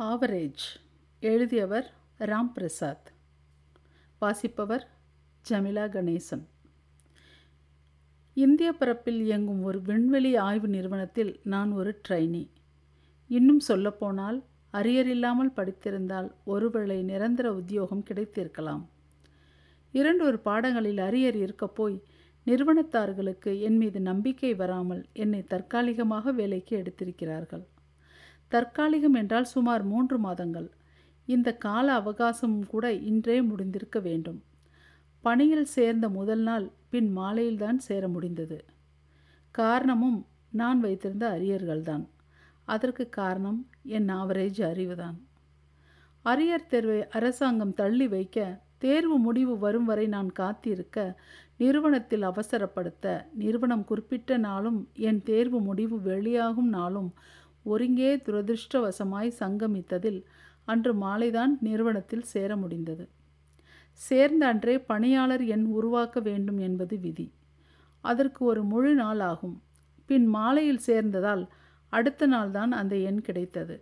Average எழுதியவர் ராம் பிரசாத் வாசிப்பவர் ஜமிலா கணேசன். இந்திய பரப்பில் இயங்கும் ஒரு விண்வெளி ஆய்வு நிறுவனத்தில் நான் ஒரு ட்ரைனி. இன்னும் சொல்லப்போனால் அரியர் இல்லாமல் படித்திருந்தால் ஒருவேளை நிரந்தர உத்தியோகம் கிடைத்திருக்கலாம். இரண்டு ஒரு பாடங்களில் அரியர் இருக்கப்போய் நிறுவனத்தார்களுக்கு என் மீது நம்பிக்கை வராமல் என்னை தற்காலிகமாக வேலைக்கு எடுத்திருக்கிறார்கள். தற்காலிகம் என்றால் சுமார் மூன்று மாதங்கள். இந்த கால அவகாசமும் கூட இன்றே முடிந்திருக்க வேண்டும். பணியில் சேர்ந்த முதல் நாள் பின் மாலையில்தான் சேர முடிந்தது. காரணமும் நான் வைத்திருந்த அரியர்கள்தான் அதற்கு காரணம் என் ஆவரேஜ் அறிவுதான் அரியர் தேர்வை அரசாங்கம் தள்ளி வைக்க தேர்வு முடிவு வரும் வரை நான் காத்திருக்க நிறுவனத்தில் அவசரப்படுத்த நிறுவனம் குறிப்பிட்ட நாளும் என் தேர்வு முடிவு வெளியாகும் நாளும் ஒருங்கே துரதிருஷ்டவசமாய் சங்கமித்ததில் அன்று மாலைதான் நிறுவனத்தில் சேர முடிந்தது. சேர்ந்த அன்றே பணியாளர் எண் உருவாக்க வேண்டும் என்பது விதி. அதற்கு ஒரு முழு நாள் ஆகும். பின் மாலையில் சேர்ந்ததால் அடுத்த நாள்தான் அந்த எண் கிடைத்தது.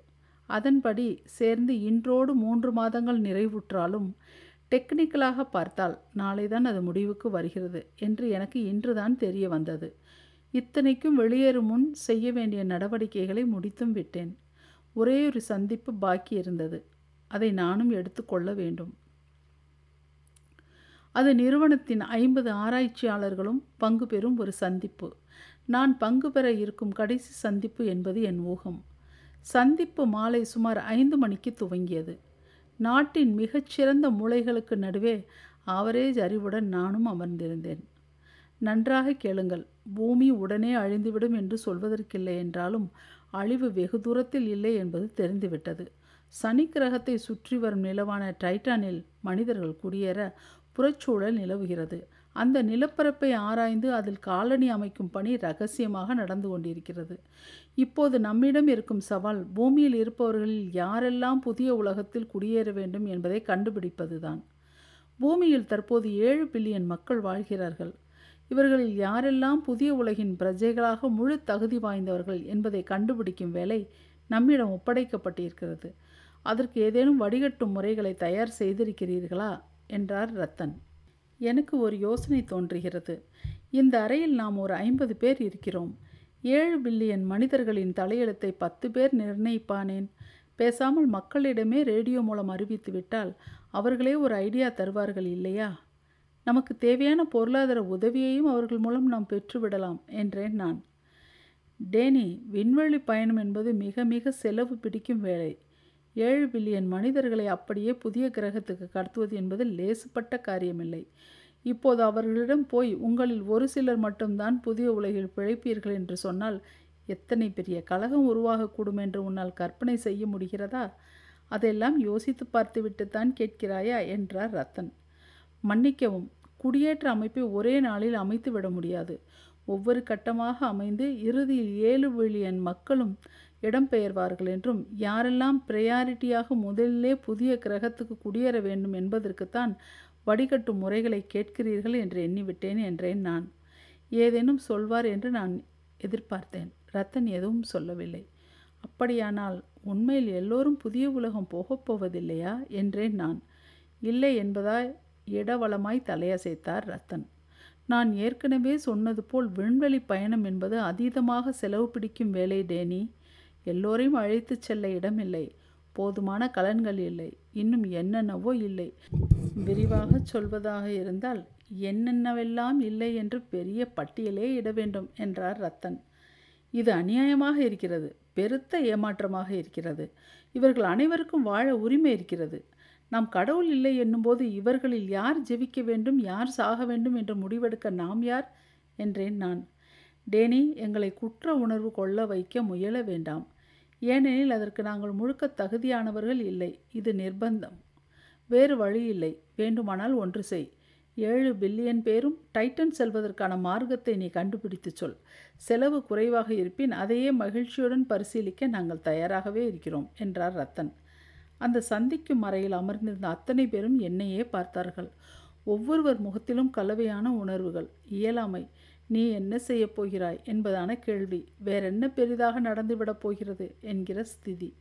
அதன்படி சேர்ந்து இன்றோடு மூன்று மாதங்கள் நிறைவுற்றாலும் டெக்னிக்கலாக பார்த்தால் நாளைதான் அது முடிவுக்கு வருகிறது என்று எனக்கு இன்றுதான் தெரிய வந்தது. இத்தனைக்கும் வெளியேறும் முன் செய்ய வேண்டிய நடவடிக்கைகளை முடித்தும் விட்டேன். ஒரே ஒரு சந்திப்பு பாக்கி இருந்தது. அதை நானும் எடுத்துக்கொள்ள வேண்டும். அது நிறுவனத்தின் ஐம்பது ஆராய்ச்சியாளர்களும் பங்கு பெறும் ஒரு சந்திப்பு. நான் பங்கு பெற இருக்கும் கடைசி சந்திப்பு என்பது என் ஊகம். சந்திப்பு மாலை சுமார் ஐந்து மணிக்கு துவங்கியது. நாட்டின் மிகச்சிறந்த மூளைகளுக்கு நடுவே ஆவரேஜ் அறிவுடன் நானும் அமர்ந்திருந்தேன். நன்றாக கேளுங்கள். பூமி உடனே அழிந்துவிடும் என்று சொல்வதற்கில்லை என்றாலும் அழிவு வெகு தூரத்தில் இல்லை என்பது தெரிந்துவிட்டது. சனி கிரகத்தை சுற்றி வரும் நிலவான டைட்டானில் மனிதர்கள் குடியேற புறச்சூழல் நிலவுகிறது. அந்த நிலப்பரப்பை ஆராய்ந்து அதில் காலனி அமைக்கும் பணி ரகசியமாக நடந்து கொண்டிருக்கிறது. இப்போது நம்மிடம் இருக்கும் சவால் பூமியில் இருப்பவர்களில் யாரெல்லாம் புதிய உலகத்தில் குடியேற வேண்டும் என்பதை கண்டுபிடிப்பதுதான். பூமியில் தற்போது ஏழு பில்லியன் மக்கள் வாழ்கிறார்கள். இவர்களில் யாரெல்லாம் புதிய உலகின் பிரஜைகளாக முழு தகுதி வாய்ந்தவர்கள் என்பதை கண்டுபிடிக்கும் வேலை நம்மிடம் ஒப்படைக்கப்பட்டிருக்கிறது. அதற்கு ஏதேனும் வடிகட்டும் முறைகளை தயார் செய்திருக்கிறீர்களா? என்றார் ரத்தன். எனக்கு ஒரு யோசனை தோன்றுகிறது. இந்த அறையில் நாம் ஒரு ஐம்பது பேர் இருக்கிறோம். ஏழு பில்லியன் மனிதர்களின் தலையெழுத்தை பத்து பேர் நிர்ணயிப்பானேன்? பேசாமல் மக்களிடமே ரேடியோ மூலம் அறிவித்து விட்டால் அவர்களே ஒரு ஐடியா தருவார்கள் இல்லையா? நமக்கு தேவையான பொருளாதார உதவியையும் அவர்கள் மூலம் நாம் பெற்றுவிடலாம் என்றேன் நான். டேனி விண்வெளி பயணம் என்பது மிக மிக செலவு பிடிக்கும் வேலை. ஏழு பில்லியன் மனிதர்களை அப்படியே புதிய கிரகத்துக்கு கடத்துவது என்பது லேசுப்பட்ட காரியமில்லை. இப்போது அவர்களிடம் போய் உங்களில் ஒரு சிலர் மட்டும்தான் புதிய உலகில் பிழைப்பீர்கள் என்று சொன்னால் எத்தனை பெரிய கலகம் உருவாகக்கூடும் என்று உன்னால் கற்பனை செய்ய முடிகிறதா? அதெல்லாம் யோசித்து பார்த்துவிட்டுத்தான் கேட்கிறாயா? என்றார் ரத்தன். மன்னிக்கவும். குடியேற்ற அமைப்பை ஒரே நாளில் அமைத்து விட முடியாது. ஒவ்வொரு கட்டமாக அமைந்து இறுதியில் ஏழு பில்லியன் மக்களும் இடம்பெயர்வார்கள் என்றும் யாரெல்லாம் ப்ரையாரிட்டியாக முதலிலே புதிய கிரகத்துக்கு குடியேற வேண்டும் என்பதற்குத்தான் வடிகட்டும் முறைகளை கேட்கிறீர்கள் என்று எண்ணிவிட்டேன் என்றேன் நான். ஏதேனும் சொல்வார் என்று நான் எதிர்பார்த்தேன். ரத்தன் எதுவும் சொல்லவில்லை. அப்படியானால் உண்மையில் எல்லோரும் புதிய உலகம் போகப் போவதில்லையா? என்றேன் நான். இல்லை என்பதாய் இடவளமாய் தலையசைத்தார் ரத்தன். நான் ஏற்கனவே சொன்னது போல் விண்வெளி பயணம் என்பது அதீதமாக செலவு பிடிக்கும் வேலை டேனி. எல்லோரையும் அழைத்துச் செல்ல இடமில்லை போதுமான கலன்கள் இல்லை. இன்னும் என்னென்னவோ இல்லை. விரிவாக சொல்வதாக இருந்தால் என்னென்னவெல்லாம் இல்லை என்று பெரிய பட்டியலே இட வேண்டும் என்றார் ரத்தன். இது அநியாயமாக இருக்கிறது. பெருத்த ஏமாற்றமாக இருக்கிறது. இவர்கள் அனைவருக்கும் வாழ உரிமை இருக்கிறது. நாம் கடவுள் இல்லை என்னும்போது இவர்களில் யார் ஜெபிக்க வேண்டும் யார் சாக வேண்டும் என்று முடிவெடுக்க நாம் யார்? என்றேன் நான். டேனி எங்களை குற்ற உணர்வு கொள்ள வைக்க முயல வேண்டாம். ஏனெனில் அதற்கு நாங்கள் முழுக்க தகுதியானவர்கள் இல்லை. இது நிர்பந்தம். வேறு வழி இல்லை. வேண்டுமானால் ஒன்று செய். ஏழு பில்லியன் பேரும் டைட்டன் செல்வதற்கான மார்க்கத்தை நீ கண்டுபிடித்து சொல். செலவு குறைவாக இருப்பின் அதையே மகிழ்ச்சியுடன் பரிசீலிக்க நாங்கள் தயாராகவே இருக்கிறோம் என்றார் ரத்தன். அந்த சந்திக்கும் அறையில் அமர்ந்திருந்த அத்தனை பேரும் என்னையே பார்த்தார்கள். ஒவ்வொருவர் முகத்திலும் கலவையான உணர்வுகள். இயலாமை நீ என்ன செய்யப் போகிறாய் என்பதான கேள்வி. வேறென்ன பெரிதாக நடந்துவிடப் போகிறது என்கிற ஸ்திதி.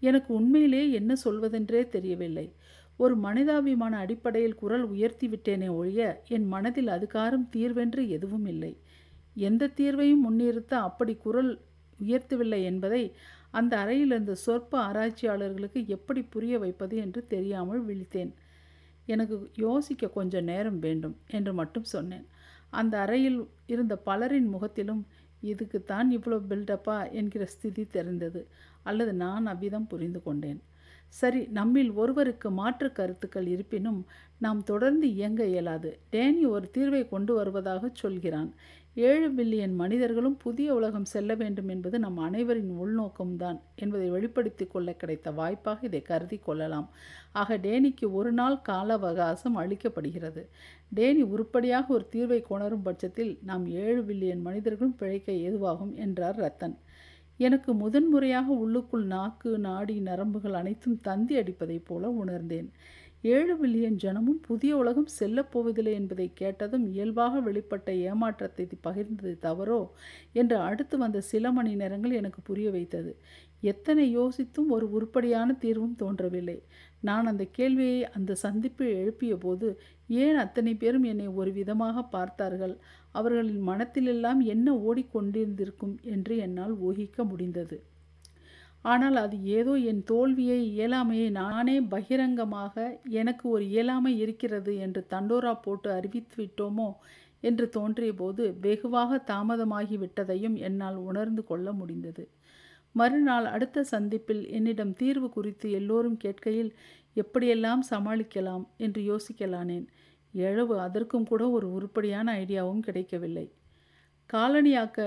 எனக்கு உண்மையிலே என்ன சொல்வதென்றே தெரியவில்லை. ஒரு மனிதாபிமான அடிப்படையில் குரல் உயர்த்தி விட்டேனே ஒழிய என் மனதில் அதுகாரும் தீர்வென்று எதுவும் இல்லை. எந்த தீர்வையும் முன்னிறுத்த அப்படி குரல் உயர்த்தவில்லை என்பதை அந்த அறையில் இருந்த சொற்ப ஆராய்ச்சியாளர்களுக்கு எப்படி புரிய வைப்பது என்று தெரியாமல் விழித்தேன். எனக்கு யோசிக்க கொஞ்சம் நேரம் வேண்டும் என்று மட்டும் சொன்னேன். அந்த அறையில் இருந்த பலரின் முகத்திலும் இதுக்குத்தான் இவ்வளோ பில்டப்பா? என்கிற ஸ்திதி தெரிந்தது அல்லது நான் அவ்விதம் புரிந்து கொண்டேன். சரி நம்மில் ஒருவருக்கு மாற்று கருத்துக்கள் இருப்பினும் நாம் தொடர்ந்து இயங்க இயலாது. டேனி ஒரு தீர்வை கொண்டு வருவதாக சொல்கிறான். ஏழு பில்லியன் மனிதர்களும் புதிய உலகம் செல்ல வேண்டும் என்பது நம் அனைவரின் உள்நோக்கம்தான் என்பதை வெளிப்படுத்தி கொள்ள கிடைத்த வாய்ப்பாக இதை கருதி கொள்ளலாம். ஆக டேனிக்கு ஒரு நாள் கால அவகாசம் அளிக்கப்படுகிறது. டேனி உருப்படியாக ஒரு தீர்வை கொணரும் பட்சத்தில் நாம் ஏழு பில்லியன் மனிதர்களும் பிழைக்க ஏதுவாகும் என்றார் ரத்தன். எனக்கு முதன்முறையாக உள்ளுக்குள் நாக்கு நாடி நரம்புகள் அனைத்தும் தந்தி அடிப்பதைப் போல உணர்ந்தேன். ஏழு பில்லியன் ஜனமும் புதிய உலகம் செல்லப்போவதில்லை என்பதை கேட்டதும் இயல்பாக வெளிப்பட்ட ஏமாற்றத்தை பகிர்ந்தது தவறோ என்று அடுத்து வந்த சில மணி நேரங்கள் எனக்கு புரிய வைத்தது. எத்தனை யோசித்தும் ஒரு உருப்படியான தீர்வும் தோன்றவில்லை. நான் அந்த கேள்வியை அந்த சந்திப்பில் எழுப்பிய போது ஏன் அத்தனை பேரும் என்னை ஒரு விதமாக பார்த்தார்கள்? அவர்களின் மனத்திலெல்லாம் என்ன ஓடிக்கொண்டிருந்திருக்கும் என்று என்னால் ஊகிக்க முடிந்தது. ஆனால் அது ஏதோ என் தோல்வியை இயலாமையை நானே பகிரங்கமாக எனக்கு ஒரு இயலாமை இருக்கிறது என்று தண்டோரா போட்டு அறிவித்து விட்டோமோ என்று தோன்றிய போது வெகுவாக தாமதமாகி விட்டதையும் என்னால் உணர்ந்து கொள்ள முடிந்தது. மறுநாள் அடுத்த சந்திப்பில் என்னிடம் தீர்வு குறித்து எல்லோரும் கேட்கையில் எப்படியெல்லாம் சமாளிக்கலாம்? என்று யோசிக்கலானேன். எழவு அதற்கும் கூட ஒரு உருப்படியான ஐடியாவும் கிடைக்கவில்லை. காலனியாக்க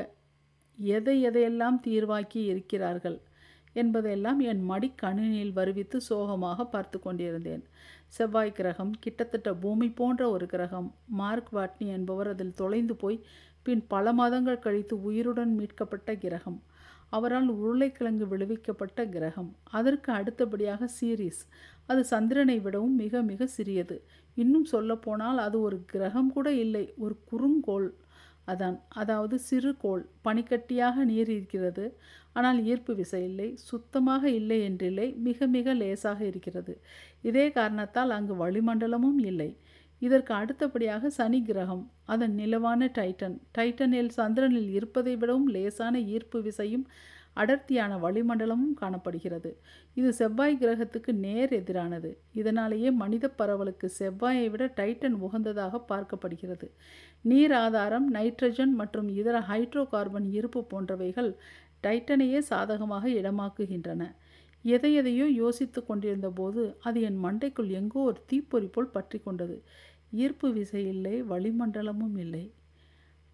எதை எதையெல்லாம் தீர்வாக்கி இருக்கிறார்கள்? என்பதையெல்லாம் என் மடிக்கணினியில் வருவித்து சோகமாக பார்த்து கொண்டிருந்தேன். செவ்வாய் கிரகம் கிட்டத்தட்ட பூமி போன்ற ஒரு கிரகம். மார்க் வாட்னி என்பவர் அதில் தொலைந்து போய் பின் பல மாதங்கள் கழித்து உயிருடன் மீட்கப்பட்ட கிரகம். அவரால் உருளைக்கிழங்கு விளைவிக்கப்பட்ட கிரகம். அதற்கு அடுத்தபடியாக சீரீஸ். அது சந்திரனை விடவும் மிக மிக சிறியது. இன்னும் சொல்லப்போனால் அது ஒரு கிரகம் கூட இல்லை ஒரு குறுங்கோள். அதான் அதாவது சிறு கோள் பனிக்கட்டியாக நீர் இருக்கிறது ஆனால் ஈர்ப்பு விசை இல்லை சுத்தமாக இல்லை என்றில்லை மிக மிக லேசாக இருக்கிறது. இதே காரணத்தால் அங்கு வளிமண்டலமும் இல்லை. இதற்கு அடுத்தபடியாக சனி கிரகம் அதன் நிலவான டைட்டன். டைட்டனில் சந்திரனில் இருப்பதை விடவும் லேசான ஈர்ப்பு விசையும் அடர்த்தியான வளிமண்டலமும் காணப்படுகிறது. இது செவ்வாய் கிரகத்துக்கு நேர் எதிரானது. இதனாலேயே மனித பரவலுக்கு செவ்வாயை விட டைட்டன் உகந்ததாக பார்க்கப்படுகிறது. நீர் ஆதாரம் நைட்ரஜன் மற்றும் இதர ஹைட்ரோ கார்பன் இருப்பு போன்றவைகள் டைட்டனையே சாதகமாக இடமாக்குகின்றன. எதை எதையோ யோசித்து கொண்டிருந்த போது அது என் மண்டைக்குள் எங்கோ ஒரு தீப்பொறி போல் பற்றி கொண்டது. ஈர்ப்பு விசை இல்லை வளிமண்டலமும் இல்லை.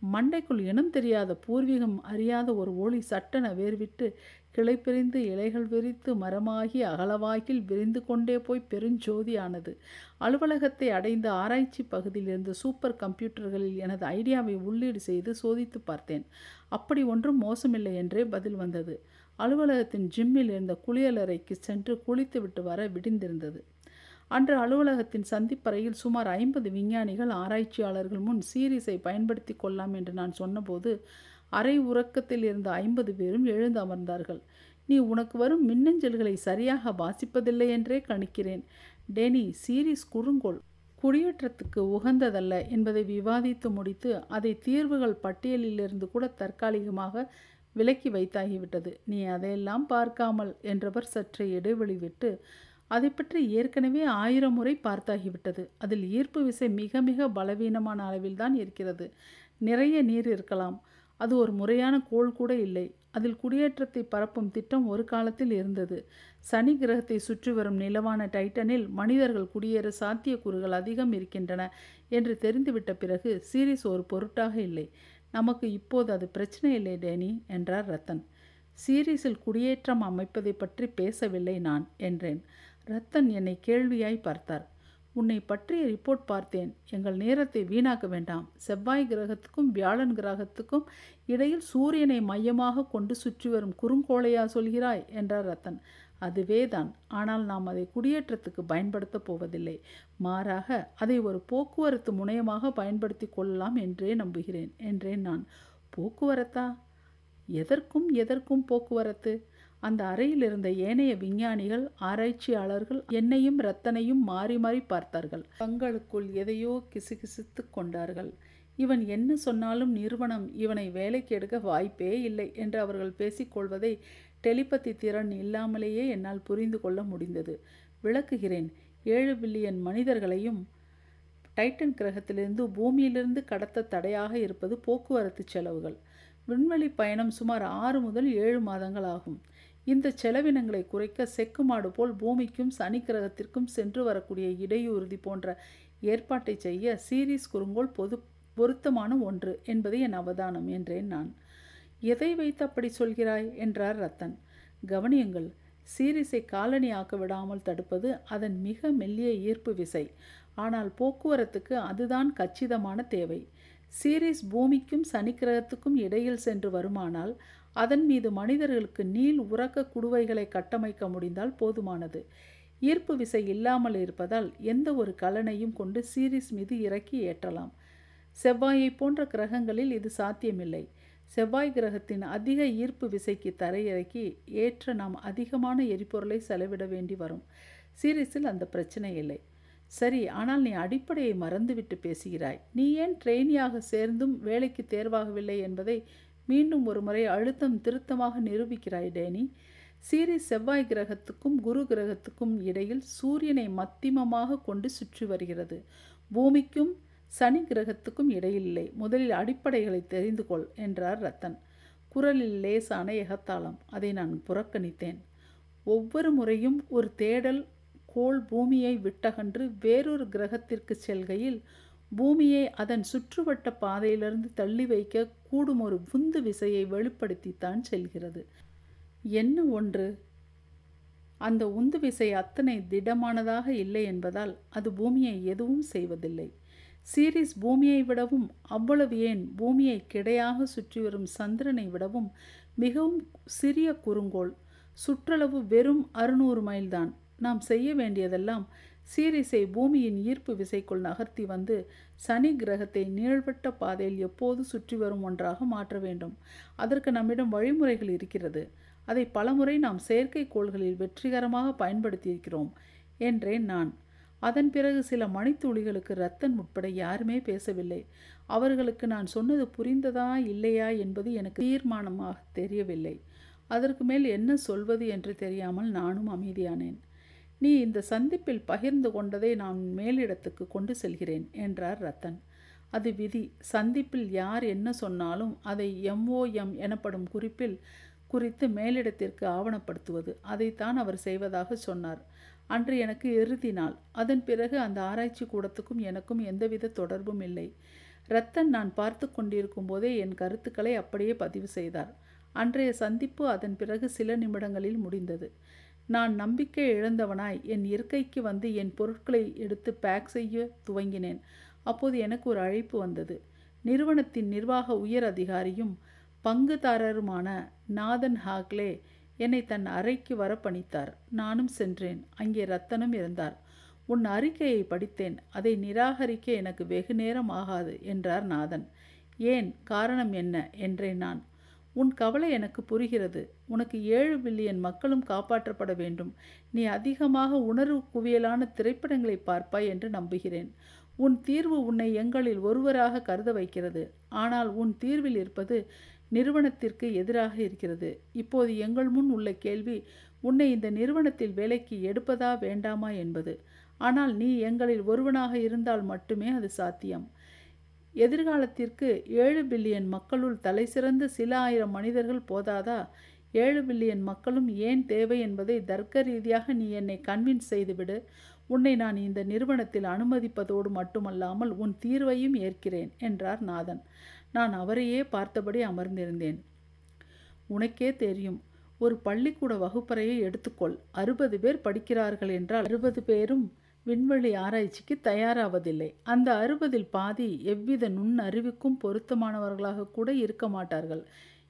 மண்டைக்குள் இனம் தெரியாத பூர்வீகம் அறியாத ஒரு ஒளி சட்டென வேர்விட்டு கிளை பிரிந்து இலைகள் விரித்து மரமாகி அகலவாகில் விரிந்து கொண்டே போய் பெருஞ்சோதியானது. அலுவலகத்தை அடைந்த ஆராய்ச்சி பகுதியில் இருந்த சூப்பர் கம்ப்யூட்டர்களில் எனது ஐடியாவை உள்ளீடு செய்து சோதித்து பார்த்தேன். அப்படி ஒன்றும் மோசமில்லை என்றே பதில் வந்தது. அலுவலகத்தின் ஜிம்மில் இருந்த குளியலறைக்கு சென்று குளித்துவிட்டு வர விடிந்திருந்தது. அன்று அலுவலகத்தின் சந்திப்பறையில் சுமார் ஐம்பது விஞ்ஞானிகள் ஆராய்ச்சியாளர்கள் முன் சீரீஸை பயன்படுத்தி கொள்ளலாம் என்று நான் சொன்னபோது அரை உறக்கத்தில் இருந்த ஐம்பது பேரும் எழுந்து அமர்ந்தார்கள். நீ உனக்கு வரும் மின்னஞ்சல்களை சரியாக வாசிப்பதில்லை என்றே கணிக்கிறேன். டேனி சீரீஸ் குறுங்கோள் குடியேற்றத்துக்கு உகந்ததல்ல என்பதை விவாதித்து முடித்து அதை தீர்வுகள் பட்டியலிலிருந்து கூட தற்காலிகமாக விலக்கி வைத்தாகிவிட்டது. நீ அதையெல்லாம் பார்க்காமல் என்றவர் சற்று இடைவெளி விட்டு அதை பற்றி ஏற்கனவே ஆயிரம் முறை பார்த்தாகிவிட்டது. அதில் ஈர்ப்பு விசை மிக மிக பலவீனமான அளவில்தான் இருக்கிறது. நிறைய நீர் இருக்கலாம். அது ஒரு முறையான கோள் கூட இல்லை. அதில் குடியேற்றத்தை பரப்பும் திட்டம் ஒரு காலத்தில் இருந்தது. சனி கிரகத்தை சுற்றி வரும் நிலவான டைட்டனில் மனிதர்கள் குடியேற சாத்தியக்கூறுகள் அதிகம் இருக்கின்றன என்று தெரிந்துவிட்ட பிறகு சீரிஸ் ஒரு பொருட்டாக இல்லை. நமக்கு இப்போது அது பிரச்சனை இல்லை டேனி என்றார் ரத்தன். சீரீஸில் குடியேற்றம் அமைப்பதை பற்றி பேசவில்லை நான் என்றேன். ரத்தன் என்னை கேள்வியாய் பார்த்தார். உன்னை பற்றிய ரிப்போர்ட் பார்த்தேன். எங்கள் நேரத்தை வீணாக்க வேண்டாம். செவ்வாய் கிரகத்துக்கும் வியாழன் கிரகத்துக்கும் இடையில் சூரியனை மையமாக கொண்டு சுற்றி வரும் குறுங்கோளையா சொல்கிறாய்? என்றார் ரத்தன். அதுவே தான் ஆனால் நாம் அதை குடியேற்றத்துக்கு பயன்படுத்தப் போவதில்லை. மாறாக அதை ஒரு போக்குவரத்து முனையமாக பயன்படுத்தி கொள்ளலாம் என்றே நம்புகிறேன் என்றேன் நான். போக்குவரத்தா? எதற்கும் எதற்கும் போக்குவரத்து? அந்த அறையில் இருந்த ஏனைய விஞ்ஞானிகள் ஆராய்ச்சியாளர்கள் என்னையும் ரத்தனையும் மாறி மாறி பார்த்தார்கள். தங்களுக்குள் எதையோ கிசுகிசுத்து கொண்டார்கள். இவன் என்ன சொன்னாலும் நிறுவனம் இவனை வேலைக்கு எடுக்க வாய்ப்பே இல்லை என்று அவர்கள் பேசிக்கொள்வதை டெலிபதி திறன் இல்லாமலேயே என்னால் புரிந்து கொள்ள முடிந்தது. விளக்குகிறேன். ஏழு பில்லியன் மனிதர்களையும் டைட்டன் கிரகத்திலிருந்து பூமியிலிருந்து கடத்த தடையாக இருப்பது போக்குவரத்து செலவுகள். விண்வெளி பயணம் சுமார் ஆறு முதல் ஏழு மாதங்கள் ஆகும். இந்த செலவினங்களை குறைக்க செக்கு மாடு போல் பூமிக்கும் சனி கிரகத்திற்கும் சென்று வரக்கூடிய இடையூறுதி போன்ற ஏற்பாட்டை செய்ய சீரீஸ் குறுங்கோள் பொது பொருத்தமான ஒன்று என்பது என் அவதானம் என்றேன் நான். எதை வைத்து அப்படி சொல்கிறாய்? என்றார் ரத்தன். கவனியுங்கள் சீரிஸை காலனி ஆக்க விடாமல் தடுப்பது அதன் மிக மெல்லிய ஈர்ப்பு விசை. ஆனால் போக்குவரத்துக்கு அதுதான் கச்சிதமான தேவை. சீரிஸ் பூமிக்கும் சனிக்கிரகத்துக்கும் இடையில் சென்று வருமானால் அதன் மீது மனிதர்களுக்கு நீள் உறக்க குடுவைகளை கட்டமைக்க முடிந்தால் போதுமானது. ஈர்ப்பு விசை இல்லாமல் இருப்பதால் எந்த ஒரு கலனையும் கொண்டு சீரிஸ் மீது இறக்கி ஏற்றலாம். செவ்வாயை போன்ற கிரகங்களில் இது சாத்தியமில்லை. செவ்வாய் கிரகத்தின் அதிக ஈர்ப்பு விசைக்கு தரையிறக்கி ஏற்ற நாம் அதிகமான எரிபொருளை செலவிட வேண்டி வரும். சீரிஸில் அந்த பிரச்சனை இல்லை. சரி ஆனால் நீ அடிப்படையை மறந்துவிட்டு பேசுகிறாய். நீ ஏன் ட்ரெயினியாக சேர்ந்தும் வேலைக்கு தேர்வாகவில்லை என்பதை மீண்டும் ஒரு முறை அழுத்தம் திருத்தமாக நிரூபிக்கிறாய் டேனி. சீரி செவ்வாய் கிரகத்துக்கும் குரு கிரகத்துக்கும் இடையில் சூரியனை மத்திமமாக கொண்டு சுற்றி வருகிறது. பூமிக்கும் சனி கிரகத்துக்கும் இடையில்லை. முதலில் அடிப்படைகளை தெரிந்து கொள் என்றார் ரத்தன். குரலில் லேசான எகத்தாளம் அதை நான் புறக்கணித்தேன். ஒவ்வொரு முறையும் ஒரு தேடல் கோள் பூமியை விட்டகன்று வேறொரு கிரகத்திற்கு செல்கையில் பூமியை அதன் சுற்றுவட்ட பாதையிலிருந்து தள்ளி வைக்க கூடும் ஒரு உந்து விசையை வெளிப்படுத்தித்தான் செல்கிறது. என்ன ஒன்று? அந்த உந்து விசை அத்தனை திடமானதாக இல்லை என்பதால் அது பூமியை எதுவும் செய்வதில்லை. சீரிஸ் பூமியை விடவும் அவ்வளவு ஏன்? பூமியை கிடையாக சுற்றி வரும் சந்திரனை விடவும் மிகவும் சிறிய குறுங்கோள். சுற்றளவு வெறும் அறுநூறு மைல்தான். நாம் செய்ய வேண்டியதெல்லாம் சீரிஸை பூமியின் ஈர்ப்பு விசைக்குள் நகர்த்தி வந்து சனி கிரகத்தை நீழ்வட்ட பாதையில் எப்போது சுற்றி வரும் ஒன்றாக மாற்ற வேண்டும். அதற்கு நம்மிடம் வழிமுறைகள் இருக்கிறது. அதை பலமுறை நாம் செயற்கைக்கோள்களில் வெற்றிகரமாக பயன்படுத்தியிருக்கிறோம் என்றேன் நான். அதன் பிறகு சில மணித்துளிகளுக்கு ரத்தன் உட்பட யாருமே பேசவில்லை. அவர்களுக்கு நான் சொன்னது புரிந்ததா இல்லையா என்பது எனக்கு தீர்மானமாக தெரியவில்லை. அதற்கு மேல் என்ன சொல்வது என்று தெரியாமல் நானும் அமைதியானேன். நீ இந்த சந்திப்பில் பகிர்ந்து கொண்டதை நான் மேலிடத்துக்கு கொண்டு செல்கிறேன் என்றார் ரத்தன். அது விதி. சந்திப்பில் யார் என்ன சொன்னாலும் அதை எம்ஓஎம் எனப்படும் குறிப்பில் குறித்து மேலிடத்திற்கு ஆவணப்படுத்துவது. அதைத்தான் அவர் செய்வதாக சொன்னார். அன்று எனக்கு இறுதி நாள். அதன் பிறகு அந்த ஆராய்ச்சி கூடத்துக்கும் எனக்கும் எந்தவித தொடர்பும் இல்லை. ரத்தன் நான் பார்த்து கொண்டிருக்கும் போதே என் கருத்துக்களை அப்படியே பதிவு செய்தார். அன்றைய சந்திப்பு அதன் பிறகு சில நிமிடங்களில் முடிந்தது. நான் நம்பிக்கை இழந்தவனாய் என் இருக்கைக்கு வந்து என் பொருட்களை எடுத்து பேக் செய்ய துவங்கினேன். அப்போது எனக்கு ஒரு அழைப்பு வந்தது. நிறுவனத்தின் நிர்வாக உயர் அதிகாரியும் பங்குதாரருமான நாதன் ஹாக்லே என்னை தன் அறைக்கு வர பணித்தார் நானும் சென்றேன். அங்கே ரத்தனும் இருந்தார். உன் அறிக்கையை படித்தேன். அதை நிராகரிக்க எனக்கு வெகு நேரம் ஆகாது என்றார் நாதன். ஏன்? காரணம் என்ன? என்றேன் நான். உன் கவலை எனக்கு புரிகிறது. உனக்கு ஏழு பில்லியன் மக்களும் காப்பாற்றப்பட வேண்டும். நீ அதிகமாக உணர்வு குவியலான திரைப்படங்களை பார்ப்பாய் என்று நம்புகிறேன். உன் தீர்வு உன்னை எங்களில் ஒருவராக கருத வைக்கிறது. ஆனால் உன் தீர்வில் இருப்பது நிறுவனத்திற்கு எதிராக இருக்கிறது. இப்போது எங்கள் முன் உள்ள கேள்வி உன்னை இந்த நிறுவனத்தில் வேலைக்கு எடுப்பதா வேண்டாமா என்பது. ஆனால் நீ எங்களில் ஒருவனாக இருந்தால் மட்டுமே அது சாத்தியம். எதிர்காலத்திற்கு ஏழு பில்லியன் மக்களுள் தலைசிறந்த சில ஆயிரம் மனிதர்கள் போதாதா? ஏழு பில்லியன் மக்களும் ஏன் தேவை என்பதை தர்க்க ரீதியாக நீ என்னை கன்வின்ஸ் செய்துவிடு. உன்னை நான் இந்த நிறுவனத்தில் அனுமதிப்பதோடு மட்டுமல்லாமல் உன் தீர்வையும் ஏற்கிறேன் என்றார் நாதன். நான் அவரையே பார்த்தபடி அமர்ந்திருந்தேன். உனக்கே தெரியும் ஒரு பள்ளிக்கூட வகுப்பறையை எடுத்துக்கொள். அறுபது பேர் படிக்கிறார்கள் என்றால் அறுபது பேரும் விண்வெளி ஆராய்ச்சிக்கு தயாராவதில்லை. அந்த அறுபதில் பாதி எவ்வித நுண் அறிவுக்கும் பொருத்தமானவர்களாக கூட இருக்க மாட்டார்கள்.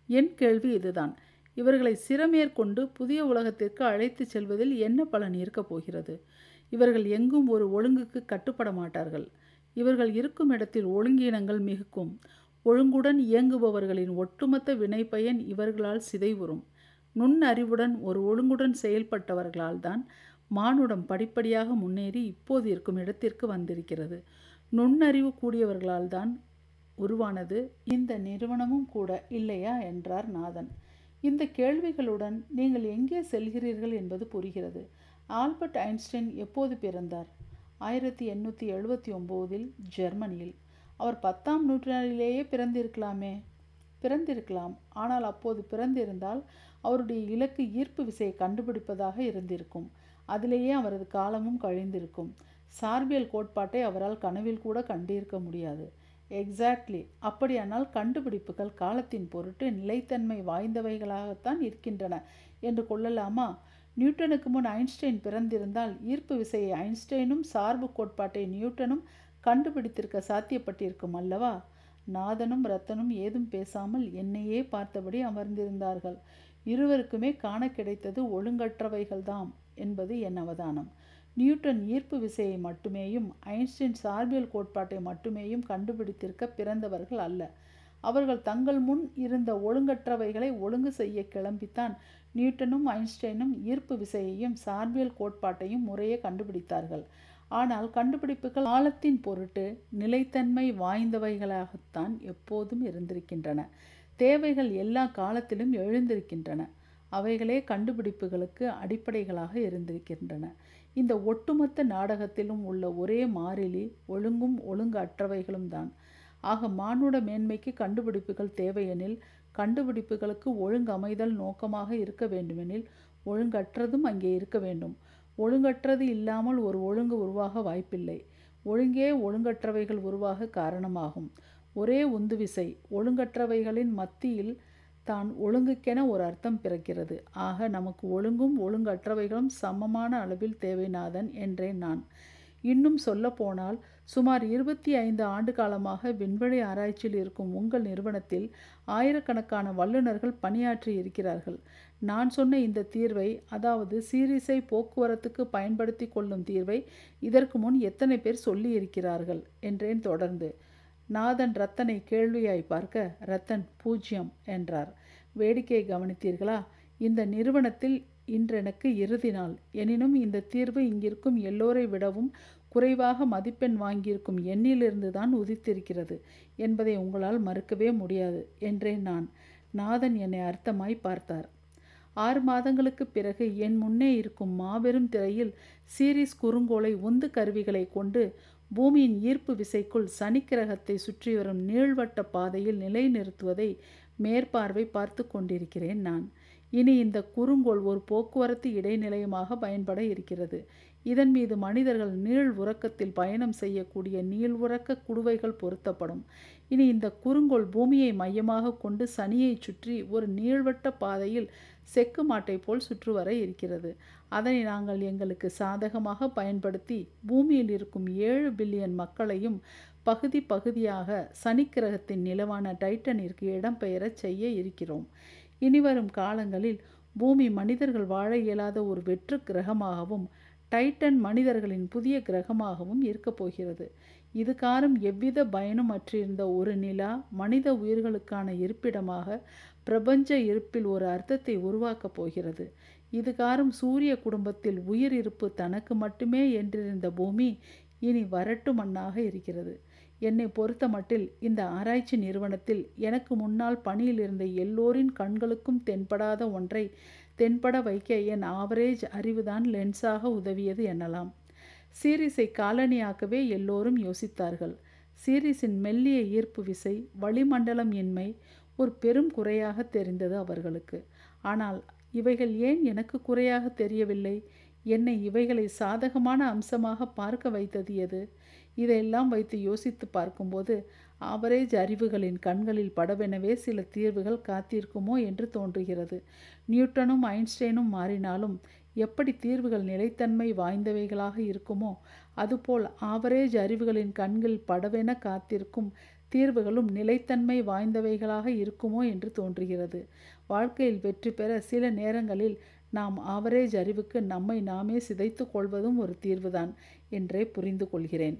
என் கேள்வி இதுதான். இவர்களை சிறமேற்கொண்டு புதிய உலகத்திற்கு அழைத்துச் செல்வதில் என்ன பலன் இருக்கப் போகிறது? இவர்கள் எங்கும் ஒரு ஒழுங்குக்கு கட்டுப்பட மாட்டார்கள். இவர்கள் இருக்கும் இடத்தில் ஒழுங்கீனங்கள் மிகுக்கும். ஒழுங்குடன் இயங்குபவர்களின் ஒட்டுமொத்த வினைப்பயன் இவர்களால் சிதைவுறும். நுண்ணறிவுடன் ஒரு ஒழுங்குடன் செயல்பட்டவர்களால்தான் மானுடம் படிப்படியாக முன்னேறி இப்போது இருக்கும் இடத்திற்கு வந்திருக்கிறது. நுண்ணறிவு கூடியவர்களால் தான் உருவானது. இந்த நிறுவனமும் கூட இல்லையா? என்றார் நாதன். இந்த கேள்விகளுடன் நீங்கள் எங்கே செல்கிறீர்கள் என்பது புரிகிறது. ஆல்பர்ட் ஐன்ஸ்டைன் எப்போது பிறந்தார்? ஆயிரத்தி எண்ணூற்றி எழுபத்தி ஒம்போதில் ஜெர்மனியில். அவர் பத்தாம் நூற்றாண்டிலேயே பிறந்திருக்கலாமே? பிறந்திருக்கலாம். ஆனால் அப்போது பிறந்திருந்தால் அவருடைய இலக்கு ஈர்ப்பு விசையை கண்டுபிடிப்பதாக இருந்திருக்கும். அதிலேயே அவரது காலமும் கழிந்திருக்கும். சார்பியல் கோட்பாட்டை அவரால் கனவில் கூட கண்டிருக்க முடியாது. எக்ஸாக்ட்லி அப்படியானால் கண்டுபிடிப்புகள் காலத்தின் பொருட்டு நிலைத்தன்மை வாய்ந்தவைகளாகத்தான் இருக்கின்றன. என்று கொள்ளலாமா? நியூட்டனுக்கு முன் ஐன்ஸ்டைன் பிறந்திருந்தால் ஈர்ப்பு விசையை ஐன்ஸ்டைனும் சார்பு கோட்பாட்டை நியூட்டனும் கண்டுபிடித்திருக்க சாத்தியப்பட்டிருக்கும் அல்லவா? நாதனும் ரத்தனும் ஏதும் பேசாமல் என்னையே பார்த்தபடி அமர்ந்திருந்தார்கள். இருவருக்குமே காண கிடைத்தது ஒழுங்கற்றவைகள்தாம் என்பது என் அவதானம். நியூட்டன் ஈர்ப்பு விசையை மட்டுமேயும் ஐன்ஸ்டீன் சார்பியல் கோட்பாட்டை மட்டுமேயும் கண்டுபிடித்திருக்க பிறந்தவர்கள் அல்ல. அவர்கள் தங்கள் முன் இருந்த ஒழுங்கற்றவைகளை ஒழுங்கு செய்ய கிளம்பித்தான் நியூட்டனும் ஐன்ஸ்டைனும் ஈர்ப்பு விசையையும் சார்பியல் கோட்பாட்டையும் முறையே கண்டுபிடித்தார்கள். ஆனால் கண்டுபிடிப்புகள் காலத்தின் பொருட்டு நிலைத்தன்மை வாய்ந்தவைகளாகத்தான் எப்போதும் இருந்திருக்கின்றன. தேவைகள் எல்லா காலத்திலும் எழுந்திருக்கின்றன. அவைகளே கண்டுபிடிப்புகளுக்கு அடிப்படைகளாக இருந்திருக்கின்றன. இந்த ஒட்டுமொத்த நாடகத்திலும் உள்ள ஒரே மாறிலி ஒழுங்கும் ஒழுங்கு அற்றவைகளும் தான். ஆக மானுட மேன்மைக்கு கண்டுபிடிப்புகள் தேவையெனில் கண்டுபிடிப்புகளுக்கு ஒழுங்கு அமைதல் நோக்கமாக இருக்க வேண்டுமெனில் ஒழுங்கற்றதும் அங்கே இருக்க வேண்டும். ஒழுங்கற்றது இல்லாமல் ஒரு ஒழுங்கு உருவாக வாய்ப்பில்லை. ஒழுங்கே ஒழுங்கற்றவைகள் உருவாக காரணமாகும். ஒரே உந்துவிசை ஒழுங்கற்றவைகளின் மத்தியில் தான் ஒழுங்குக்கென ஒரு அர்த்தம் பிறக்கிறது. ஆக நமக்கு ஒழுங்கும் ஒழுங்கற்றவைகளும் சமமான அளவில் தேவைநாதன் என்றேன் நான். இன்னும் சொல்லப்போனால் சுமார் இருபத்தி ஐந்து ஆண்டு காலமாக விண்வெளி ஆராய்ச்சியில் இருக்கும் உங்கள் நிறுவனத்தில் ஆயிரக்கணக்கான வல்லுநர்கள் பணியாற்றி இருக்கிறார்கள். நான் சொன்ன இந்த தீர்வை அதாவது சீரிஸை போக்குவரத்துக்கு பயன்படுத்தி கொள்ளும் தீர்வை இதற்கு முன் எத்தனை பேர் சொல்லி இருக்கிறார்கள் என்றேன் தொடர்ந்து. நாதன் ரத்தனை கேள்வியாய் பார்க்க ரத்தன் பூஜ்யம் என்றார். வேடிக்கை கவனித்தீர்களா? இந்த நிறுவனத்தில் இன்றெனக்கு இறுதி நாள். எனினும் இந்த தீர்வு இங்கிருக்கும் எல்லோரை விடவும் குறைவாக மதிப்பெண் வாங்கியிருக்கும் எண்ணிலிருந்து தான் உதித்திருக்கிறது என்பதை உங்களால் மறுக்கவே முடியாது என்றேன் நான். நாதன் என்னை அர்த்தமாய் பார்த்தார். ஆறு மாதங்களுக்கு பிறகு என் முன்னே இருக்கும் மாபெரும் திரையில் சீரிஸ் குறுங்கோளை உந்து கருவிகளை கொண்டு பூமியின் ஈர்ப்பு விசைக்குள் சனிக்கிரகத்தை சுற்றி வரும் நீள்வட்ட பாதையில் நிலைநிறுத்துவதை மேற்பார்வை பார்த்து கொண்டிருக்கிறேன் நான். இனி இந்த குறுங்கோள் ஒரு போக்குவரத்து இடைநிலையமாக பயன்பட இருக்கிறது. இதன் மீது மனிதர்கள் நீள் உறக்கத்தில் பயணம் செய்யக்கூடிய நீள் உறக்க குடுவைகள் பொருத்தப்படும். இனி இந்த குறுங்கோள் பூமியை மையமாக கொண்டு சனியை சுற்றி ஒரு நீள்வட்ட பாதையில் செக்கு மாட்டை போல் சுற்றுவர இருக்கிறது. அதனை நாங்கள் எங்களுக்கு சாதகமாக பயன்படுத்தி பூமியில் இருக்கும் ஏழு பில்லியன் மக்களையும் பகுதி பகுதியாக சனிக்கிரகத்தின் நிலவான டைட்டனிற்கு இடம்பெயரச் செய்ய இருக்கிறோம். இனிவரும் காலங்களில் பூமி மனிதர்கள் வாழ இயலாத ஒரு வெற்று கிரகமாகவும் டைட்டன் மனிதர்களின் புதிய கிரகமாகவும் இருக்கப் போகிறது. இது காரம் எவ்வித பயனும் அற்றிருந்த ஒரு நிலா மனித உயிர்களுக்கான இருப்பிடமாக பிரபஞ்ச இருப்பில் ஒரு அர்த்தத்தை உருவாக்கப் போகிறது. இதுகாரும் சூரிய குடும்பத்தில் உயிர் இருப்பு தனக்கு மட்டுமே என்றிருந்த பூமி இனி வரட்டு மண்ணாக இருக்கிறது. என்னை பொறுத்த மட்டில் இந்த ஆராய்ச்சி நிறுவனத்தில் எனக்கு முன்னால் பணியில் இருந்த எல்லோரின் கண்களுக்கும் தென்படாத ஒன்றை தென்பட வைக்க என் ஆவரேஜ் அறிவுதான் லென்ஸாக உதவியது எனலாம். சீரிஸை காலனியாக்கவே எல்லோரும் யோசித்தார்கள். சீரிஸின் மெல்லிய ஈர்ப்பு விசை வளிமண்டலம் இன்மை ஒரு பெரும் குறையாக தெரிந்தது அவர்களுக்கு. ஆனால் இவைகள் ஏன் எனக்கு குறையாக தெரியவில்லை? என்னை இவைகளை சாதகமான அம்சமாக பார்க்க வைத்தது எது? இதையெல்லாம் வைத்து யோசித்து பார்க்கும்போது ஆவரேஜ் அறிவுகளின் கண்களில் படவெனவே சில தீர்வுகள் காத்திருக்குமோ என்று தோன்றுகிறது. நியூட்டனும் ஐன்ஸ்டைனும் மாறினாலும் எப்படி தீர்வுகள் நிலைத்தன்மை வாய்ந்தவைகளாக இருக்குமோ அதுபோல் ஆவரேஜ் அறிவுகளின் கண்கள் படவென காத்திருக்கும் தீர்வுகளும் நிலைத்தன்மை வாய்ந்தவைகளாக இருக்குமோ என்று தோன்றுகிறது. வாழ்க்கையில் வெற்றி பெற சில நேரங்களில் நாம் ஆவரேஜ் அறிவுக்கு நம்மை நாமே சிதைத்து கொள்வதும் ஒரு தீர்வுதான் என்றே புரிந்து கொள்கிறேன்